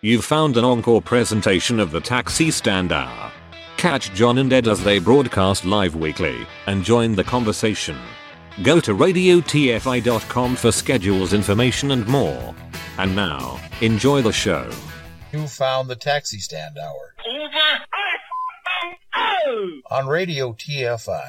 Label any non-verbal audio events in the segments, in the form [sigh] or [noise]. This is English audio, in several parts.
You've found an encore presentation of the Taxi Stand Hour. Catch John and Ed as they broadcast live weekly and join the conversation. Go to radiotfi.com for schedules, information, and more. And now, enjoy the show. You found the Taxi Stand Hour Over. on Radio TFI.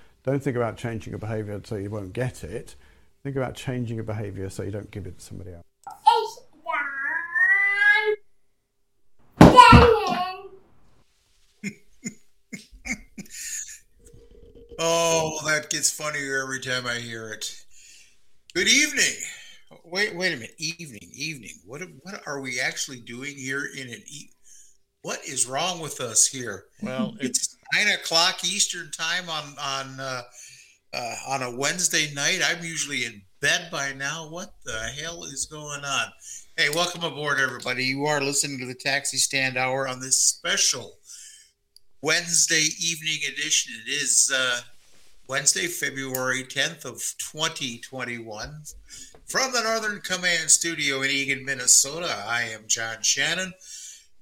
Don't think about changing a behaviour so you won't get it. Think about changing a behaviour so you don't give it to somebody else. [laughs] Oh, that gets funnier every time I hear it. Good evening. Wait, wait a minute. Evening, evening. What what are we actually doing here in an e- What is wrong with us here? Well, It's nine o'clock Eastern time on on uh, uh, on a Wednesday night. I'm usually in bed by now. What the hell is going on? Hey, welcome aboard, everybody. You are listening to the Taxi Stand Hour on this special Wednesday evening edition. It is uh, Wednesday, February 10th of 2021. From the Northern Command Studio in Eagan, Minnesota, I am John Shannon.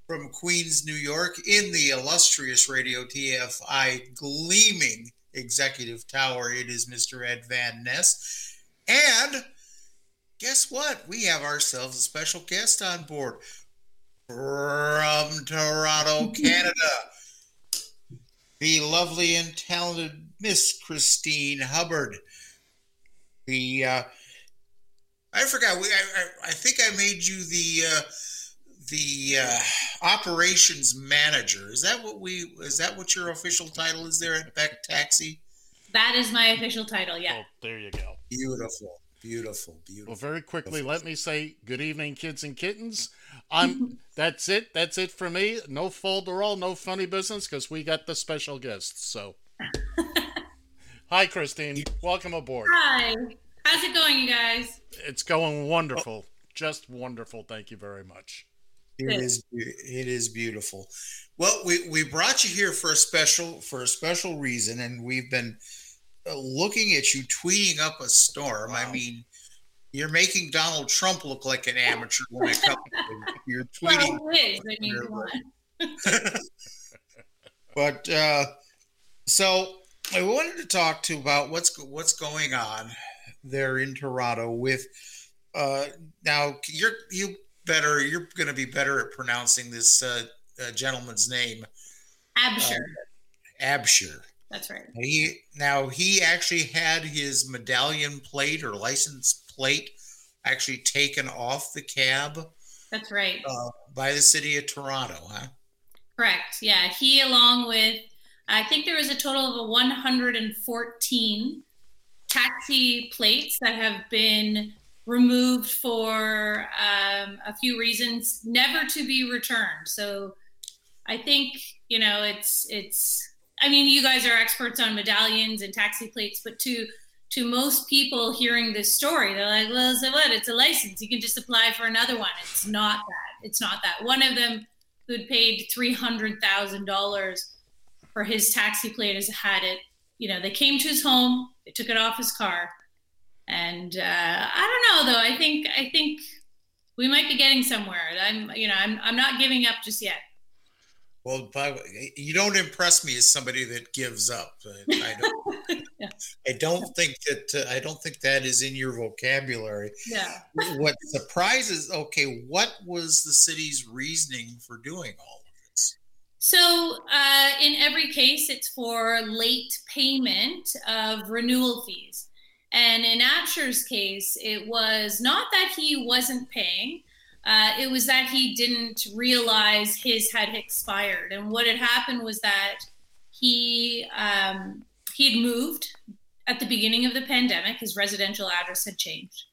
From Queens, New York, in the illustrious Radio TFI gleaming executive tower, it is Mr. Ed Van Ness. And guess what? We have ourselves a special guest on board from Toronto, [laughs] Canada the lovely and talented Miss Christine Hubbard. The uh, I forgot. We I, I, I think I made you the uh, the uh, operations manager. Is that what we? Is that what your official title is there at Beck Taxi? That is my official title. Yeah. oh, there you go. Beautiful, beautiful, beautiful. Well, very quickly, let me say good evening, kids and kittens. I'm. [laughs] that's it. That's it for me. No folderol, no funny business, because we got the special guests. So, [laughs] hi, Christine. Welcome aboard. Hi. How's it going, you guys? It's going wonderful. Just wonderful. Thank you very much. It is it is beautiful. Well, we we brought you here for a special for a special reason, and we've been uh, looking at you tweeting up a storm. I mean, you're making Donald Trump look like an amateur when it comes to you're [laughs] tweeting. Well, it is. I mean, come on. [laughs] [laughs] but uh, so I wanted to talk to about what's what's going on there in Toronto with uh, now you're you better you're going to be better at pronouncing this uh, uh, gentleman's name Absher. Um, Abshir. That's right. He now he actually had his medallion plate or license plate actually taken off the cab That's right. uh, by the city of Toronto, huh? Correct. Yeah. He, along with, I think there was a total of 114 taxi plates that have been removed for um, a few reasons, never to be returned. So I think, you know, it's, it's, I mean, you guys are experts on medallions and taxi plates, but to, to most people hearing this story, they're like, well, so what? It's a license. You can just apply for another one. It's not that. It's not that. One of them who'd paid three hundred thousand dollars for his taxi plate has had it. You know, they came to his home, they took it off his car, and uh, I don't know though. I think I think we might be getting somewhere. I'm you know I'm I'm not giving up just yet. Well, you don't impress me as somebody that gives up. I don't, [laughs] Yeah. I don't think that uh, I don't think that is in your vocabulary. Yeah. What surprises? Okay, what was the city's reasoning for doing all of this? So, uh, in every case, it's for late payment of renewal fees. And in Abshir's case, it was not that he wasn't paying, uh, it was that he didn't realize his had expired. And what had happened was that he um, he had moved at the beginning of the pandemic. His residential address had changed.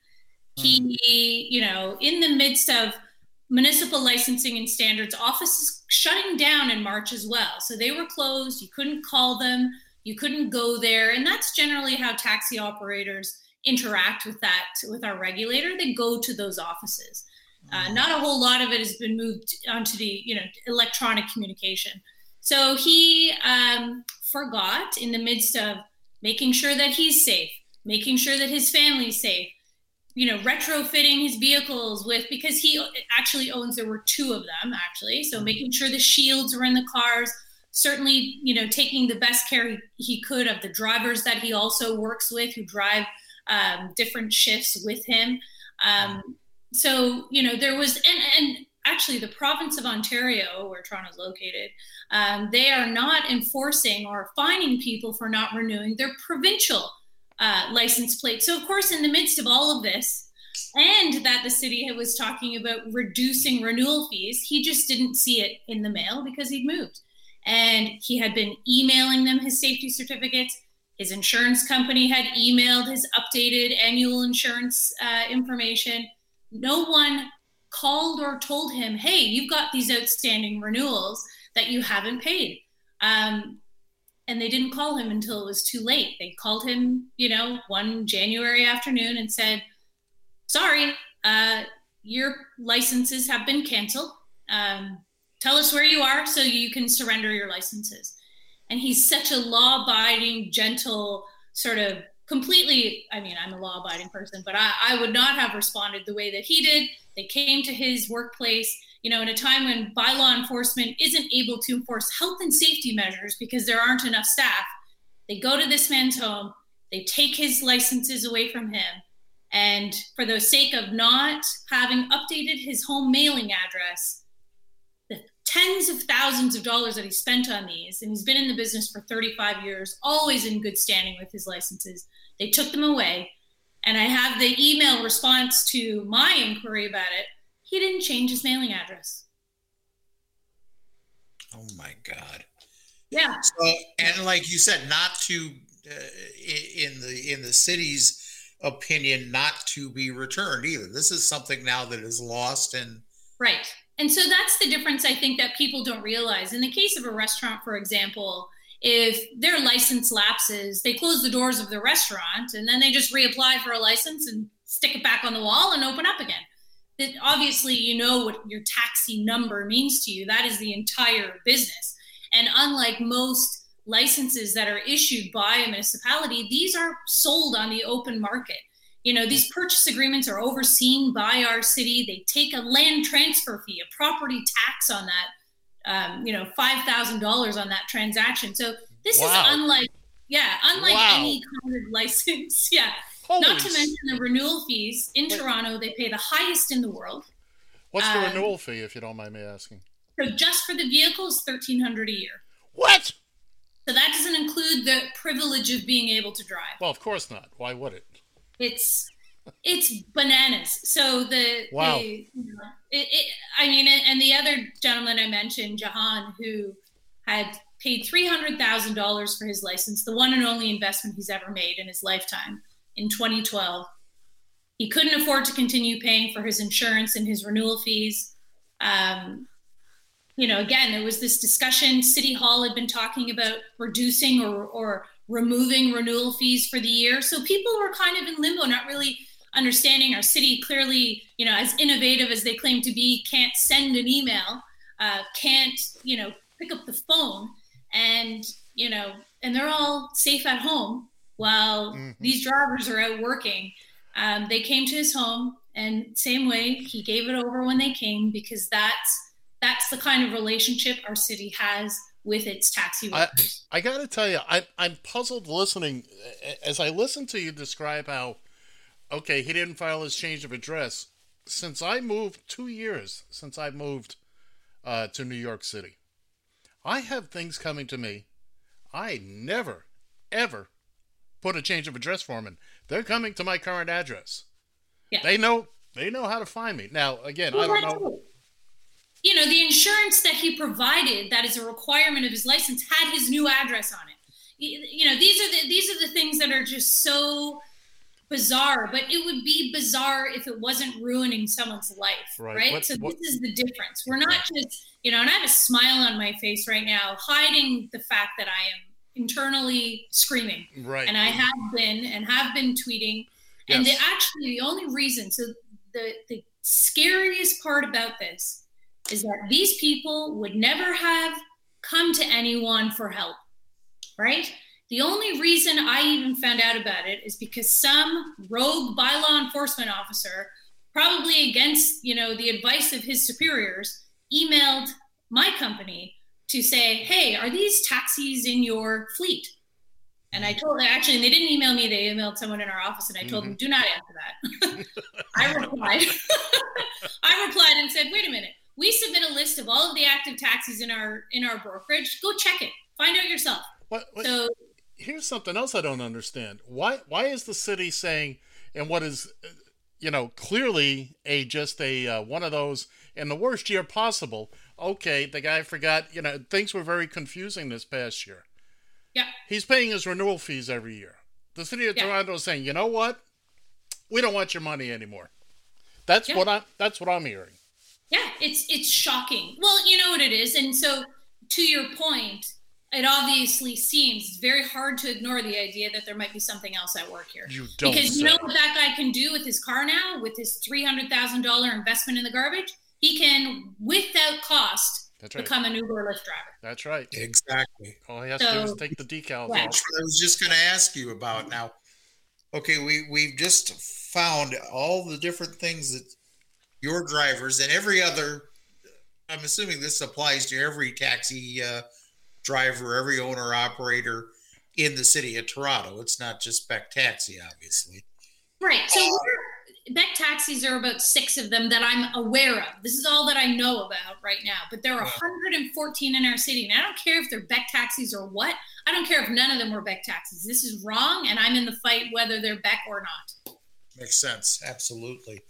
He, you know, in the midst of municipal licensing and standards offices shutting down in March as well. So they were closed. You couldn't call them. You couldn't go there. And that's generally how taxi operators interact with that with our regulator. They go to those offices. Uh, not a whole lot of it has been moved onto the you know electronic communication. So he um, forgot in the midst of making sure that he's safe, making sure that his family's safe, you know, retrofitting his vehicles with because he actually owns. There were two of them actually, so making sure the shields were in the cars. Certainly, you know, taking the best care he, could of the drivers that he also works with, who drive um, different shifts with him. Um, so you know there was and and actually the province of ontario where toronto is located um, they are not enforcing or fining people for not renewing their provincial uh, license plate so of course in the midst of all of this and that the city was talking about reducing renewal fees he just didn't see it in the mail because he'd moved and he had been emailing them his safety certificates his insurance company had emailed his updated annual insurance uh, information no one called or told him, hey, you've got these outstanding renewals that you haven't paid. Um, and they didn't call him until it was too late. They called him, you know, one January afternoon and said, sorry, uh, your licenses have been canceled. Um, tell us where you are so you can surrender your licenses. And he's such a law abiding, gentle, sort of completely i mean i'm a law abiding person but I, I would not have responded the way that he did they came to his workplace you know in a time when bylaw enforcement isn't able to enforce health and safety measures because there aren't enough staff they go to this man's home they take his licenses away from him and for the sake of not having updated his home mailing address tens of thousands of dollars that he spent on these and he's been in the business for 35 years always in good standing with his licenses they took them away. And I have the email response to my inquiry about it. He didn't change his mailing address. Oh my God. Yeah. So, and like you said, not to uh, in the in the city's opinion, not to be returned either. This is something now that is lost and right. And so that's the difference I think that people don't realize. In the case of a restaurant, for example, if their license lapses, they close the doors of the restaurant and then they just reapply for a license and stick it back on the wall and open up again. That obviously you know what your taxi number means to you. That is the entire business. And unlike most licenses that are issued by a municipality, these are sold on the open market. You know, these purchase agreements are overseen by our city. They take a land transfer fee, a property tax on that um, you know, five thousand dollars on that transaction. So this wow. is unlike, yeah, unlike wow. any kind of license. [laughs] yeah. Holy Not to mention the renewal fees in. Toronto, they pay the highest in the world. What's the um, renewal fee, if you don't mind me asking? So just for the vehicles, thirteen hundred a year. What? So that doesn't include the privilege of being able to drive. Well, of course not. Why would it? It's it's bananas. So the wow. The, you know, it, it, I mean, and the other gentleman I mentioned, Jahan, who had paid three hundred thousand dollars for his license, the one and only investment he's ever made in his lifetime, in 2012. He couldn't afford to continue paying for his insurance and his renewal fees. Um, you know, again, there was this discussion. City Hall had been talking about reducing or, or removing renewal fees for the year. So people were kind of in limbo, not really understanding our city clearly, you know, as innovative as they claim to be, can't send an email, uh, can't, you know, pick up the phone, and you know, and they're all safe at home while mm-hmm. these drivers are out working. Um, they came to his home, and same way he gave it over when they came because that's that's the kind of relationship our city has with its taxi workers. I, I got to tell you, I, I'm puzzled listening as I listen to you describe how okay, he didn't file his change of address. Since I moved, two years since I moved uh, to New York City, I have things coming to me. I never, ever put a change of address form in. they're coming to my current address. Yeah. They know they know how to find me. Now, again, Well, I don't know. it. You know, the insurance that he provided, that is a requirement of his license, had his new address on it. You, know, these are the these are the things that are just so bizarre. But it would be bizarre if it wasn't ruining someone's life, Right. right? What- so what- this is the difference. We're not just, you know, and I have a smile on my face right now, hiding the fact that I am internally screaming Right. and I have been and have been tweeting. And the, actually, the only reason, so the, the scariest part about this is that these people would never have come to anyone for help, right? The only reason I even found out about it is because some rogue bylaw enforcement officer, probably against you know the advice of his superiors, emailed my company to say, "Hey, are these taxis in your fleet?" And I told them actually, they didn't email me; they emailed someone in our office, and I told them, mm-hmm. "Do not answer that." [laughs] I replied. [laughs] I replied and said, "Wait a minute. We submit a list of all of the active taxis in our in our brokerage. Go check it. Find out yourself." What, what, So here's something else I don't understand. Why why is the city saying and what is you know clearly a just a uh, one of those in the worst year possible? Okay, the guy forgot. You know things were very confusing this past year. yeah, He's paying his renewal fees every year. The city of Yeah. Toronto is saying, you know what? We don't want your money anymore. That's Yeah. what I. That's what I'm hearing. Yeah, it's it's shocking. Well, you know what it is, and so to your point, it obviously seems very hard to ignore the idea that there might be something else at work here. You don't because you know what that guy can do with his car now, with his three hundred thousand dollar investment in the garbage, he can, without cost, That's right. become an Uber or Lyft driver. That's right. Exactly. All he has to do is take the decals Yeah. off. That's what I was just going to ask you about now. Okay, we we've just found all the different things that your drivers and every other. I'm assuming this applies to every taxi uh, driver, every owner operator in the city of Toronto. It's not just Beck Taxi, obviously. Right. So Beck taxis are about six of them that I'm aware of. This is all that I know about right now. But there are 114 in our city, and I don't care if they're Beck taxis or what. I don't care if none of them were Beck taxis. This is wrong, and I'm in the fight whether they're Beck or not. Makes sense, absolutely.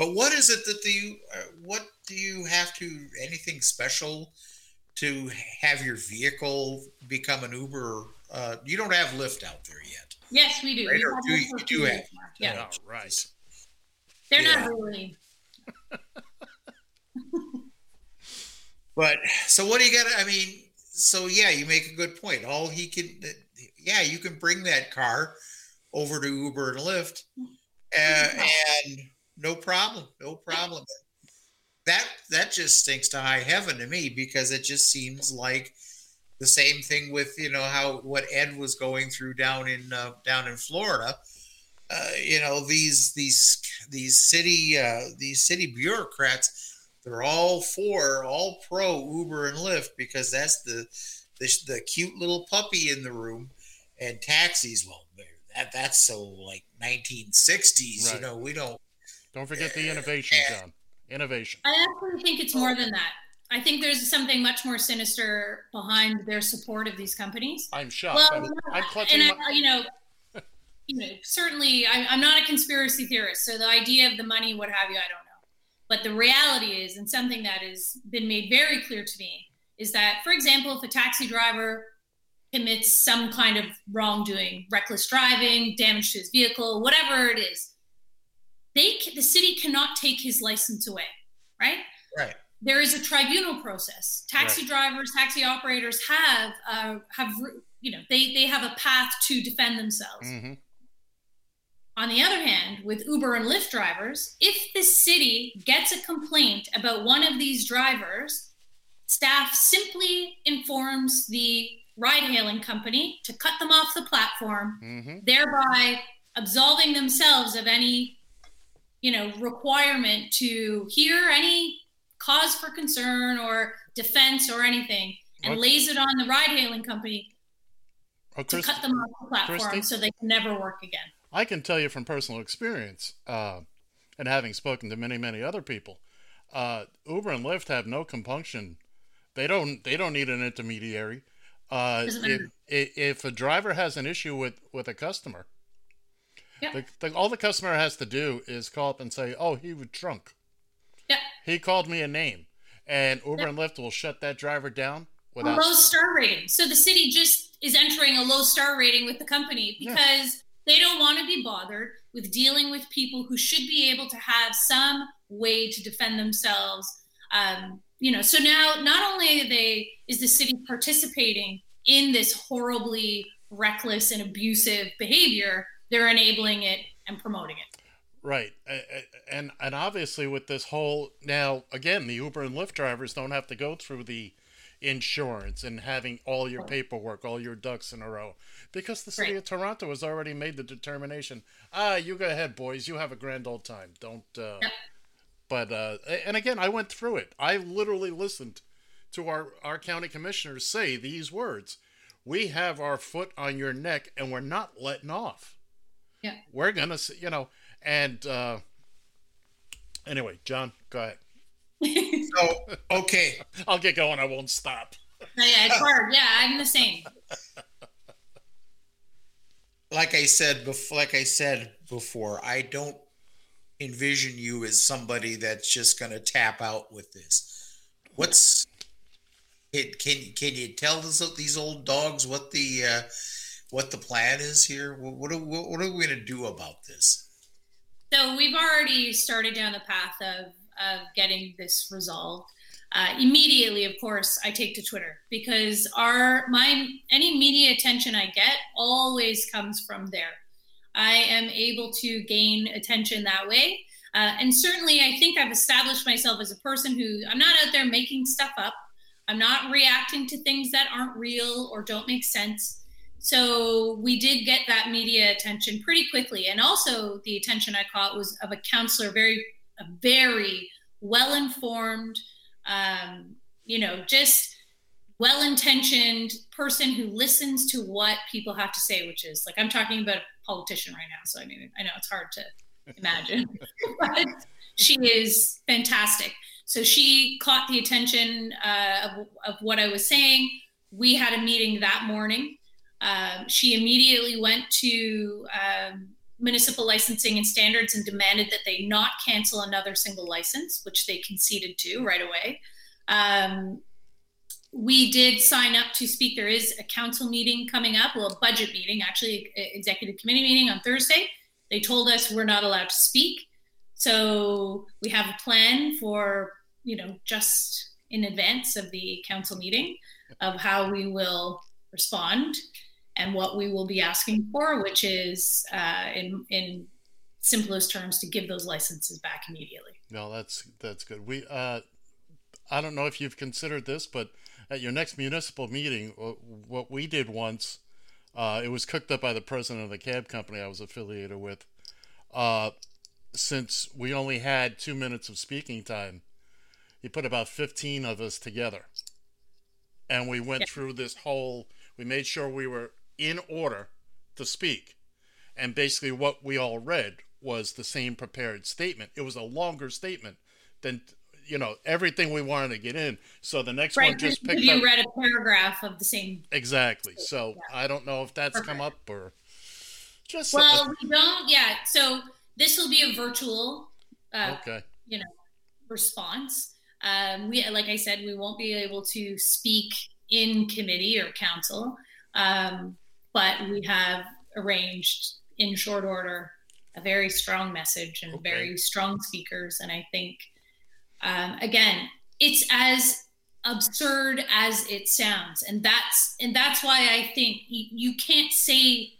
But what is it that do you? Uh, what do you have to? Anything special to have your vehicle become an Uber? Uh, you don't have Lyft out there yet. Yes, we do. Right, We or do you- you do have- now. Yeah, All right. they're Yeah. not really. [laughs] But so what do you got? I mean, so yeah, you make a good point. All he can, yeah, you can bring that car over to Uber and Lyft, uh, [laughs] and no problem, no problem. That that just stinks to high heaven to me because it just seems like the same thing with you know how what Ed was going through down in uh, down in Florida. Uh, you know these these these city uh, these city bureaucrats they're all for all pro Uber and Lyft because that's the the, the cute little puppy in the room and taxis well that that's so like 1960s Right. you know we don't Don't forget the innovation, John. Innovation. I actually think it's more than that. I think there's something much more sinister behind their support of these companies. I'm shocked. Well, I'm, I'm clutching and my. I, you know, you know, certainly I, I'm not a conspiracy theorist, so the idea of the money, what have you, I don't know. But the reality is, and something that has been made very clear to me, is that, for example, if a taxi driver commits some kind of wrongdoing, reckless driving, damage to his vehicle, whatever it is, they the city cannot take his license away, right? right there is a tribunal process. Taxi Right. drivers, taxi operators have uh, have you know they they have a path to defend themselves. hmm On the other hand, with Uber and Lyft drivers, if the city gets a complaint about one of these drivers, staff simply informs the ride-hailing company to cut them off the platform, hmm thereby absolving themselves of any you know requirement to hear any cause for concern or defense or anything and What- lays it on the ride hailing company Oh, to cut them off the platform so they can never work again I can tell you from personal experience, uh, and having spoken to many, many other people, uh, Uber and Lyft have no compunction. They don't. They don't need an intermediary. Uh, Doesn't if, matter. if if a driver has an issue with with a customer, Yep. The, the, all the customer has to do is call up and say, "Oh, he was drunk. Yep. He called me a name," and Uber Yep. and Lyft will shut that driver down a low star rating. So the city just is entering a low star rating with the company Yeah. because they don't want to be bothered with dealing with people who should be able to have some way to defend themselves. Um, you know, so now not only they is the city participating in this horribly reckless and abusive behavior, they're enabling it and promoting it. Right, and and obviously with this whole now again, the Uber and Lyft drivers don't have to go through the insurance and having all your paperwork, all your ducks in a row, because the city Right. of Toronto has already made the determination. Ah, you go ahead, boys. You have a grand old time. Don't. Uh, Yep. But uh, and again, I went through it. I literally listened to our our county commissioners say these words: "We have our foot on your neck, and we're not letting off." Yeah. we're gonna s- you know and uh anyway john go ahead [laughs] So, okay. [laughs] i'll get going i won't stop yeah, it's hard. Yeah, I'm the same. like I said before, like I said before, I don't envision you as somebody that's just going to tap out with this. What's it? Can can you tell this, these old dogs what the uh, what the plan is here? What are, what are we going to do about this? So we've already started down the path of of getting this resolved. Uh, immediately, of course, I take to Twitter because our my any media attention I get always comes from there. I am able to gain attention that way, uh, and certainly, I think I've established myself as a person who I'm not out there making stuff up. I'm not reacting to things that aren't real or don't make sense. So we did get that media attention pretty quickly, and also the attention I caught was of a counselor, very, a very well informed, um, you know, just well intentioned person who listens to what people have to say, which is like I'm talking about a politician right now. So I mean, I know it's hard to imagine, [laughs] but she is fantastic. So she caught the attention uh, of, of what I was saying. We had a meeting that morning. Um, she immediately went to um, municipal licensing and standards and demanded that they not cancel another single license, which they conceded to right away. Um, we did sign up to speak. There is a council meeting coming up, well, a budget meeting, actually, executive committee meeting on Thursday. They told us we're not allowed to speak. So we have a plan for, you know, just in advance of the council meeting of how we will respond and what we will be asking for, which is, uh, in, in simplest terms, to give those licenses back immediately. no that's that's good we uh i don't know if you've considered this but at your next municipal meeting what we did once uh, it was cooked up by the president of the cab company i was affiliated with uh, since we only had two minutes of speaking time he put about 15 of us together and we went Yeah. through this whole we made sure we were in order to speak. And basically what we all read was the same prepared statement. It was a longer statement than you know everything we wanted to get in. So the next one just picked you up read a paragraph of the same exactly. So i don't know if that's come up or just something. Well, we don't. Yeah. So this will be a virtual, uh, okay. you know, response. Um, we, like I said, we won't be able to speak in committee or council, um, but we have arranged in short order a very strong message and Okay. very strong speakers. And I think, um, again, it's as absurd as it sounds, and that's and that's why I think you, you can't say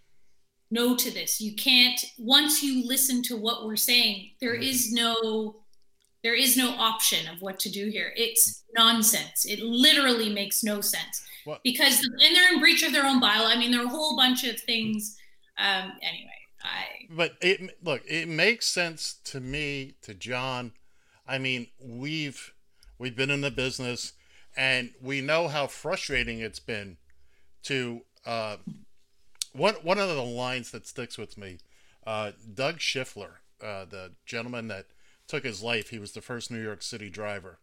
no to this. You can't once you listen to what we're saying, there Mhm. is no there is no option of what to do here. It's nonsense. It literally makes no sense. What- Because and they're in breach of their own bylaw. I mean, there are a whole bunch of things. Um, anyway, I but it look it makes sense to me to john i mean we've we've been in the business and we know how frustrating it's been to uh one one of the lines that sticks with me uh doug schifter uh the gentleman that took his life he was the first new york city driver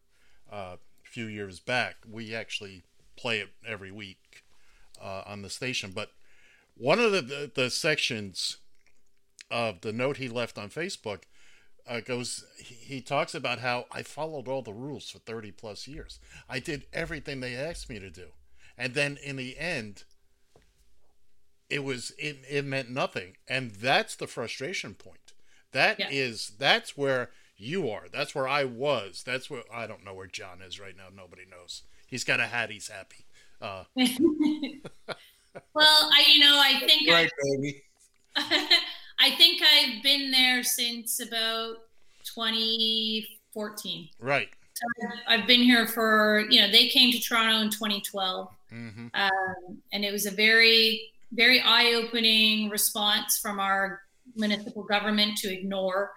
uh, a few years back we actually play it every week uh, on the station. But one of the, the, the sections of the note he left on Facebook uh, goes, he he talks about how I followed all the rules for 30 plus years. I did everything they asked me to do. And then in the end, it was it, it meant nothing. And that's the frustration point. That is Yeah. that's where you are. That's where i was. That's where i don't know where john is right now. Nobody knows he's got a hat he's happy uh [laughs] well, I you know I think Right, baby. [laughs] I think I've been there since about 2014. right So I've been here for you know they came to Toronto in 2012, hmm um, and it was a very very eye-opening response from our municipal government to ignore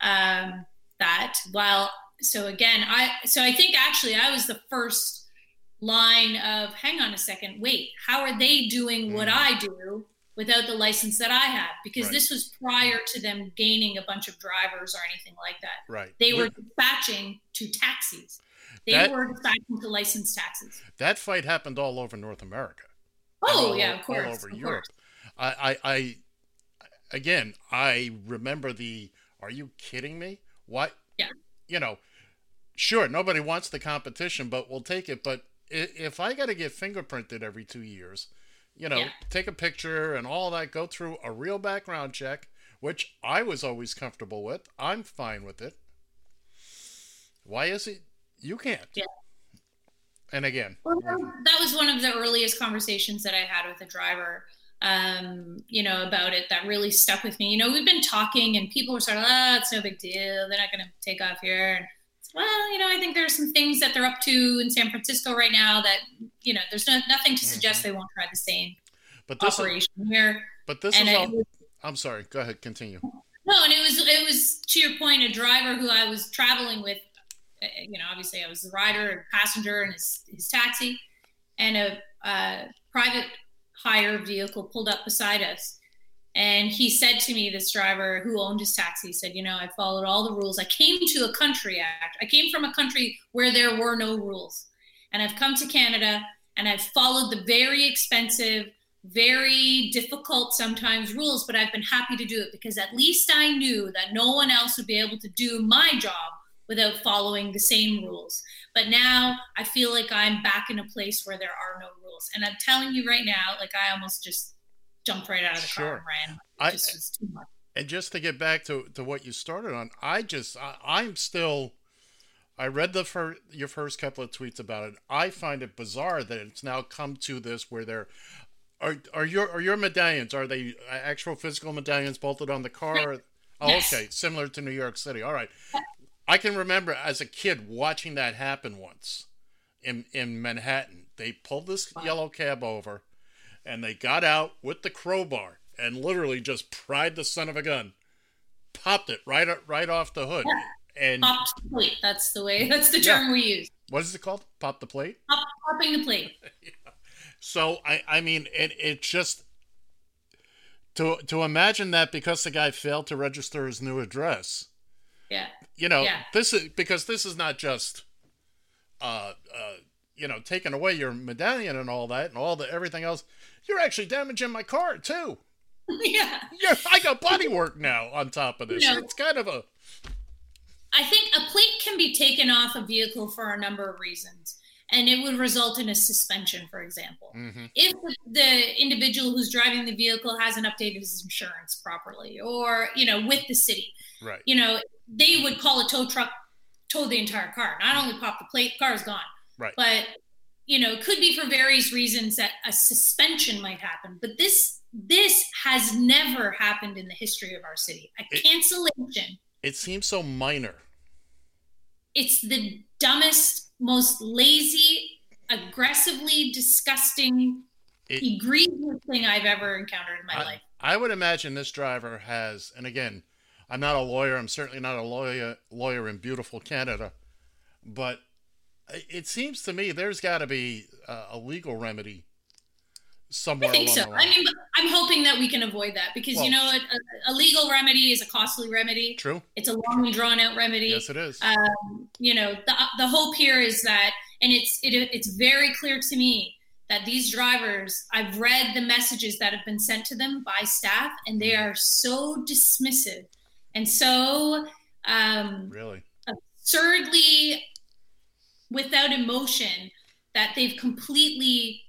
um, that. While so again, I so I think actually I was the first line of hang on a second, wait, how are they doing what Mhm. I do without the license that I have? Because Right. this was prior to them gaining a bunch of drivers or anything like that. right They were dispatching to taxis. They That- were dispatching to licensed taxis. that fight happened all over north america Oh all, yeah, of course. all over Europe. course. I, I, I, again, I remember the. Are you kidding me? What? Yeah. You know, sure, nobody wants the competition, but we'll take it. But if I got to get fingerprinted every two years, you know, Yeah. take a picture and all that, go through a real background check, which I was always comfortable with. I'm fine with it. Why is it you can't? Yeah. And again, Well, that was one of the earliest conversations that I had with a driver, um, you know, about it that really stuck with me. You know, we've been talking and people were sort of, oh, it's no big deal. They're not going to take off here. And, well, you know, I think there's some things that they're up to in San Francisco right now that, you know, there's no, nothing to suggest they won't try the same but this is, operation here. but this and is all. was- I'm sorry. Go ahead. Continue. No, and it was it was to your point, a driver who I was traveling with. uh, You know, obviously I was the rider and passenger in his his taxi, and a, uh private hire vehicle pulled up beside us, and he said to me, this driver who owned his taxi said, "You know, I followed all the rules. I came to a country act. I came from a country where there were no rules, and I've come to Canada." And I've followed the very expensive, very difficult sometimes rules, but I've been happy to do it because at least I knew that no one else would be able to do my job without following the same rules. But now I feel like I'm back in a place where there are no rules. And I'm telling you right now, like I almost just jumped right out of the car and ran. It I- just was too much. And just to get back to, to what you started on, I just I, I'm still. I read the fir- your first couple of tweets about it. I find it bizarre that it's now come to this where they're are are your are your medallions are they actual physical medallions bolted on the car? Oh, Yes. okay, similar to New York City. All right, I can remember as a kid watching that happen once in in Manhattan. They pulled this yellow cab over, and they got out with the crowbar and literally just pried the son of a gun, popped it right right off the hood. And Popped the plate. That's the way. That's the Yeah. term we use. what is it called? Pop the plate. Pop, popping the plate. [laughs] So I I mean it it just to to imagine that because the guy failed to register his new address. Yeah. You know Yeah. this is because this is not just uh uh you know taking away your medallion and all that and all the everything else. You're actually damaging my car too. [laughs] yeah. Yeah, I got body work now on top of this. You know- it's kind of a I think a plate can be taken off a vehicle for a number of reasons, and it would result in a suspension, for example. Mhm. If the individual who's driving the vehicle hasn't updated his insurance properly, or you know, with the city, right. you know, they would call a tow truck, tow the entire car. Not only pop the plate, car is gone. Right. But you know, it could be for various reasons that a suspension might happen. But this this has never happened in the history of our city. A It- cancellation It seems so minor. it's the dumbest, most lazy, aggressively disgusting, It- egregious thing I've ever encountered in my I, life. I would imagine this driver has, and again, I'm not a lawyer. I'm certainly not a lawyer lawyer in beautiful Canada, but it seems to me there's got to be a, a legal remedy somewhere I think along so. the line. I mean, but I'm hoping that we can avoid that because Well- you know, a, a legal remedy is a costly remedy. True. It's a long drawn out remedy. Yes, it is. um, you know the, the hope here is that and it's it, it's very clear to me that these drivers, I've read the messages that have been sent to them by staff, and they are so dismissive and so um, Really? absurdly without emotion that they've completely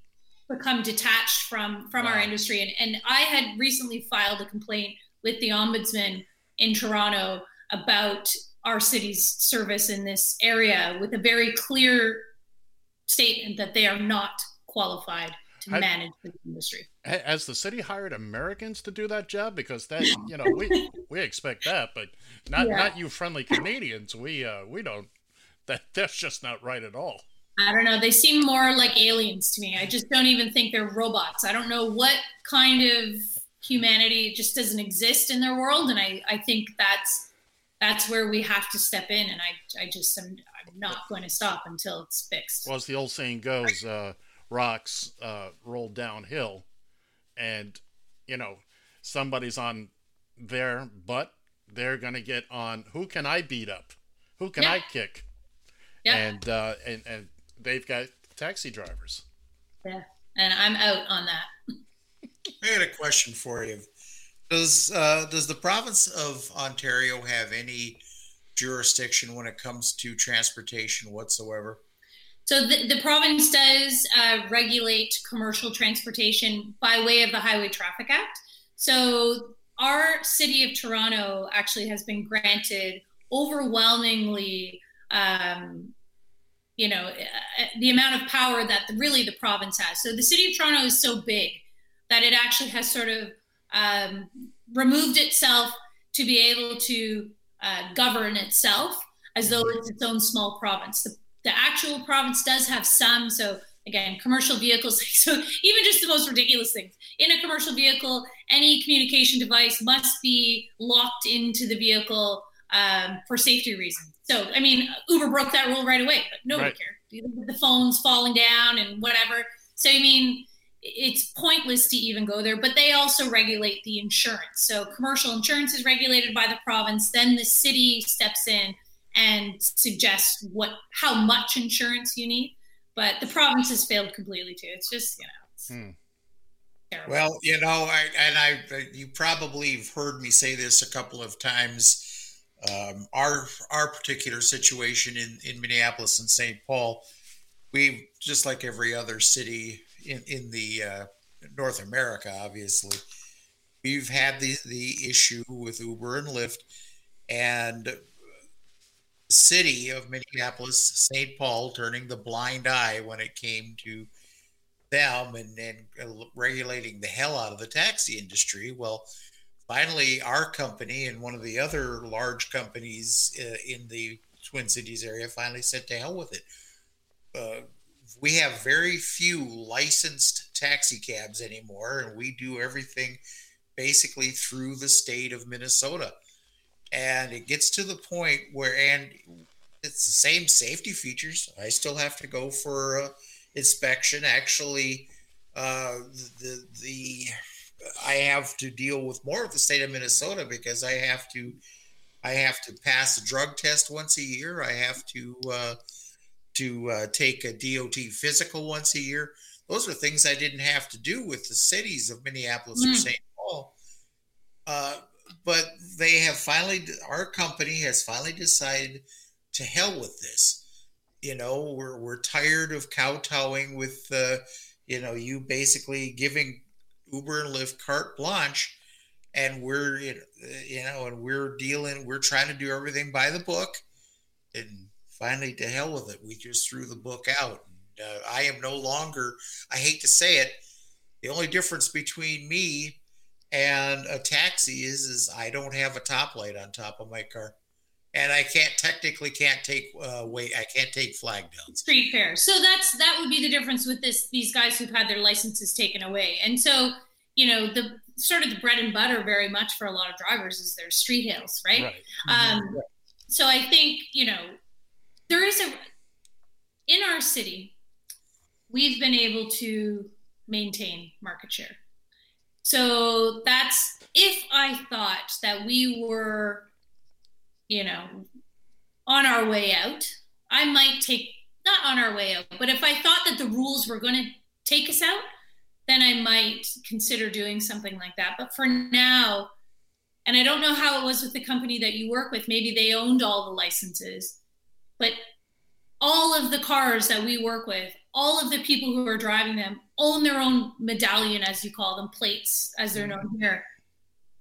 become detached from from our industry and, and i had recently filed a complaint with the ombudsman in toronto about our city's service in this area with a very clear statement that they are not qualified to I- manage the industry Ha- Has the city hired Americans to do that job? Because that, [laughs] you know, we we expect that, but not Yeah. not you friendly Canadians. We uh we don't. That that's just not right at all. I don't know. They seem more like aliens to me. I just don't even think they're robots. I don't know what kind of humanity just doesn't exist in their world, and I, I think that's that's where we have to step in. And I I just am I'm not going to stop until it's fixed. Well, as the old saying goes, uh, rocks uh, roll downhill, and you know somebody's on their butt. They're gonna get on. Who can I beat up? Who can Yeah. I kick? Yeah, And uh, and and they've got taxi drivers. yeah, and I'm out on that. [laughs] I got a question for you. Does uh, does the province of Ontario have any jurisdiction when it comes to transportation whatsoever? So the, the province does uh, regulate commercial transportation by way of the Highway Traffic Act. So our city of Toronto actually has been granted overwhelmingly, um, you know, uh, the amount of power that really the province has. So the city of Toronto is so big that it actually has sort of um, removed itself to be able to uh, govern itself as though it's its own small province. The, the actual province does have some, so again, commercial vehicles. [laughs] So even just the most ridiculous things in a commercial vehicle, any communication device must be locked into the vehicle um, for safety reasons. So I mean, Uber broke that rule right away, but nobody Right. cared. The phones falling down and whatever. So I mean, it's pointless to even go there. But they also regulate the insurance. So commercial insurance is regulated by the province. Then the city steps in and suggests what how much insurance you need. But the province has failed completely too. It's just you know. It's Hmm. terrible. Well, you know, I, and I, you probably have heard me say this a couple of times. Um, our our particular situation in in Minneapolis and St. Paul, we just like every other city in in the uh, North America, obviously, we've had the the issue with Uber and Lyft, and the city of Minneapolis, St. Paul, turning the blind eye when it came to them and, and regulating the hell out of the taxi industry. Well, finally, our company and one of the other large companies uh, in the Twin Cities area finally said to hell with it. Uh, we have very few licensed taxi cabs anymore, and we do everything basically through the state of Minnesota. And it gets to the point where, and it's the same safety features. I still have to go for uh, inspection. Actually, uh, the the I have to deal with more of the state of Minnesota because I have to I have to pass a drug test once a year. I have to uh, to uh, take a DOT physical once a year. Those are things I didn't have to do with the cities of Minneapolis or Mm. St. Paul. Uh, but they have finally, our company has finally decided to hell with this. You know, we're we're tired of kowtowing with, uh, you know, you basically giving Uber and Lyft carte blanche, and we're you know, and we're dealing, we're trying to do everything by the book, and finally to hell with it. We just threw the book out. And, uh, I am no longer. I hate to say it. The only difference between me and a taxi is is I don't have a top light on top of my car, and I can't technically can't take uh, wait I can't take flag downs. street fare. So that's that would be the difference with this these guys who've had their licenses taken away. And so, you know, the sort of the bread and butter very much for a lot of drivers is their street hails, right? Right. Um, so I think you know there is a in our city we've been able to maintain market share. So that's if I thought that we were, you know, on our way out, I might take not on our way out, but if I thought that the rules were going to take us out, then I might consider doing something like that. But for now, and I don't know how it was with the company that you work with. Maybe they owned all the licenses, but all of the cars that we work with, all of the people who are driving them own their own medallion, as you call them, plates, as they're known here.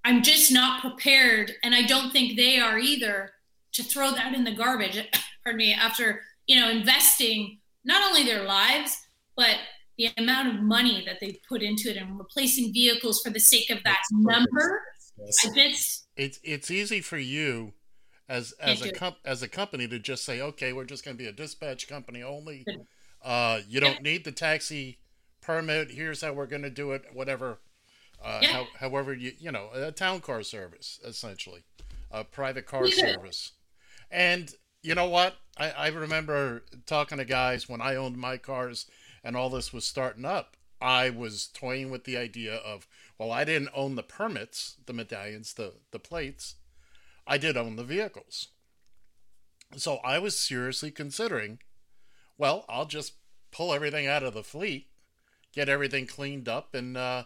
I'm just not prepared, and I don't think they are either, to throw that in the garbage. [coughs] Pardon me. After you know investing not only their lives, but the amount of money that they put into it and replacing vehicles for the sake of that number. I just It's it's easy for you as as a comp, as a company to just say, okay, we're just going to be a dispatch company only. Uh, you don't need the taxi permit. Here's how we're going to do it. Whatever. Uh, Yeah. how, however you you know a town car service essentially, a private car could. service, and you know what I, I remember talking to guys when I owned my cars and all this was starting up. I was toying with the idea of well, I didn't own the permits, the medallions, the the plates. I did own the vehicles. So I was seriously considering, well, I'll just pull everything out of the fleet, get everything cleaned up, and uh,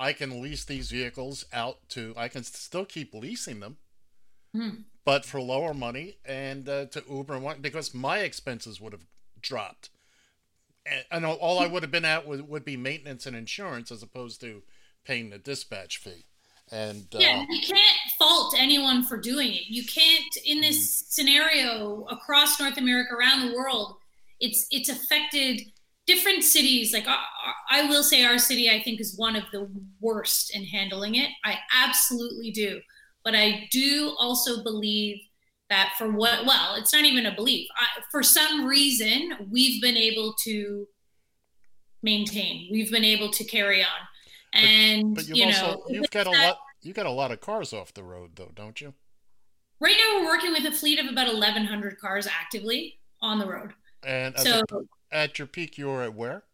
I can lease these vehicles out to, I can still keep leasing them, Hmm. but for lower money and uh, to Uber and what, because my expenses would have dropped. And, and all- all I would have been at would, would be maintenance and insurance as opposed to paying the dispatch fee. And uh, yeah, you can't fault anyone for doing it. You can't in this scenario across North America, around the world. It's it's affected different cities. Like I, I will say, our city I think is one of the worst in handling it. I absolutely do, but I do also believe that for what well, it's not even a belief. I, for some reason, we've been able to maintain. We've been able to carry on. And But you've you also know, you've with got a lot you got a lot of cars off the road though, don't you? Right now, we're working with a fleet of about 1,100 cars actively on the road. And uh, So the- at your peak, you were at where?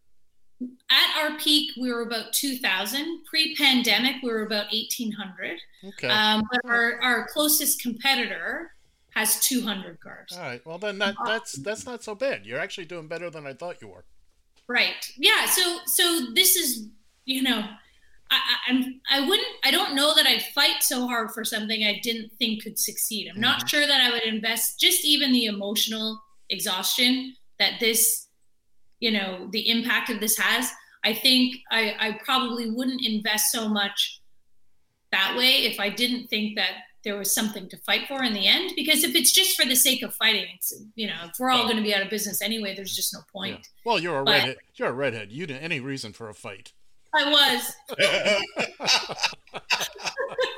at our peak, we were about 2,000. Pre-pandemic, we were about 1,800. Okay. Um, but our, our closest competitor has 200 cars. All right. Well, then that that's that's not so bad. You're actually doing better than I thought you were. Right. Yeah. So so this is you know, I, I, I'm I wouldn't I don't know that I'd fight so hard for something I didn't think could succeed. I'm not sure that I would invest just even the emotional exhaustion that this, you know, the impact of this has. I think I, I probably wouldn't invest so much that way if I didn't think that there was something to fight for in the end. Because if it's just for the sake of fighting, it's you know, if we're all going to be out of business anyway, there's just no point. Well, you're a But- redhead. You're a redhead. You didn't any reason for a fight. I was. [laughs]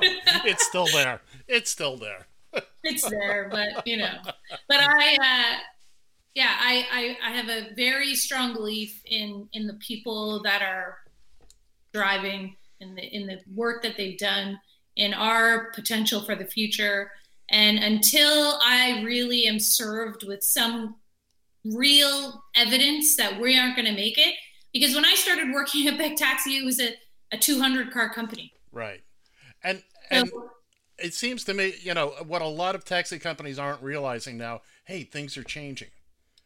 it's still there. It's still there. it's there, but you know, but I, uh, yeah, I, I, I have a very strong belief in in the people that are driving in the in the work that they've done in our potential for the future. And until I really am served with some real evidence that we aren't going to make it, because when I started working at Beck Taxi, it was a, a 200 car company. Right. And and So- it seems to me, you know, what a lot of taxi companies aren't realizing now. Hey, things are changing.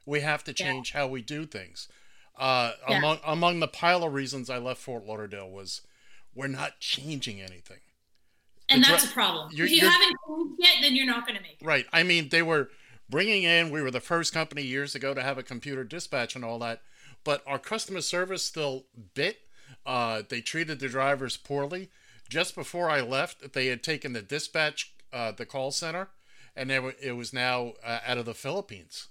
We have to Yeah. change how we do things. Uh, Yeah. Among among the pile of reasons I left Fort Lauderdale was we're not changing anything. And The that's a problem. you're- if you haven't moved yet, then you're not going to make it. Right. I mean, they were bringing in, we were the first company years ago to have a computer dispatch and all that, but our customer service still bit. Uh, they treated the drivers poorly. Just before I left, they had taken the dispatch, uh, the call center, and they were, it was now uh, out of the Philippines.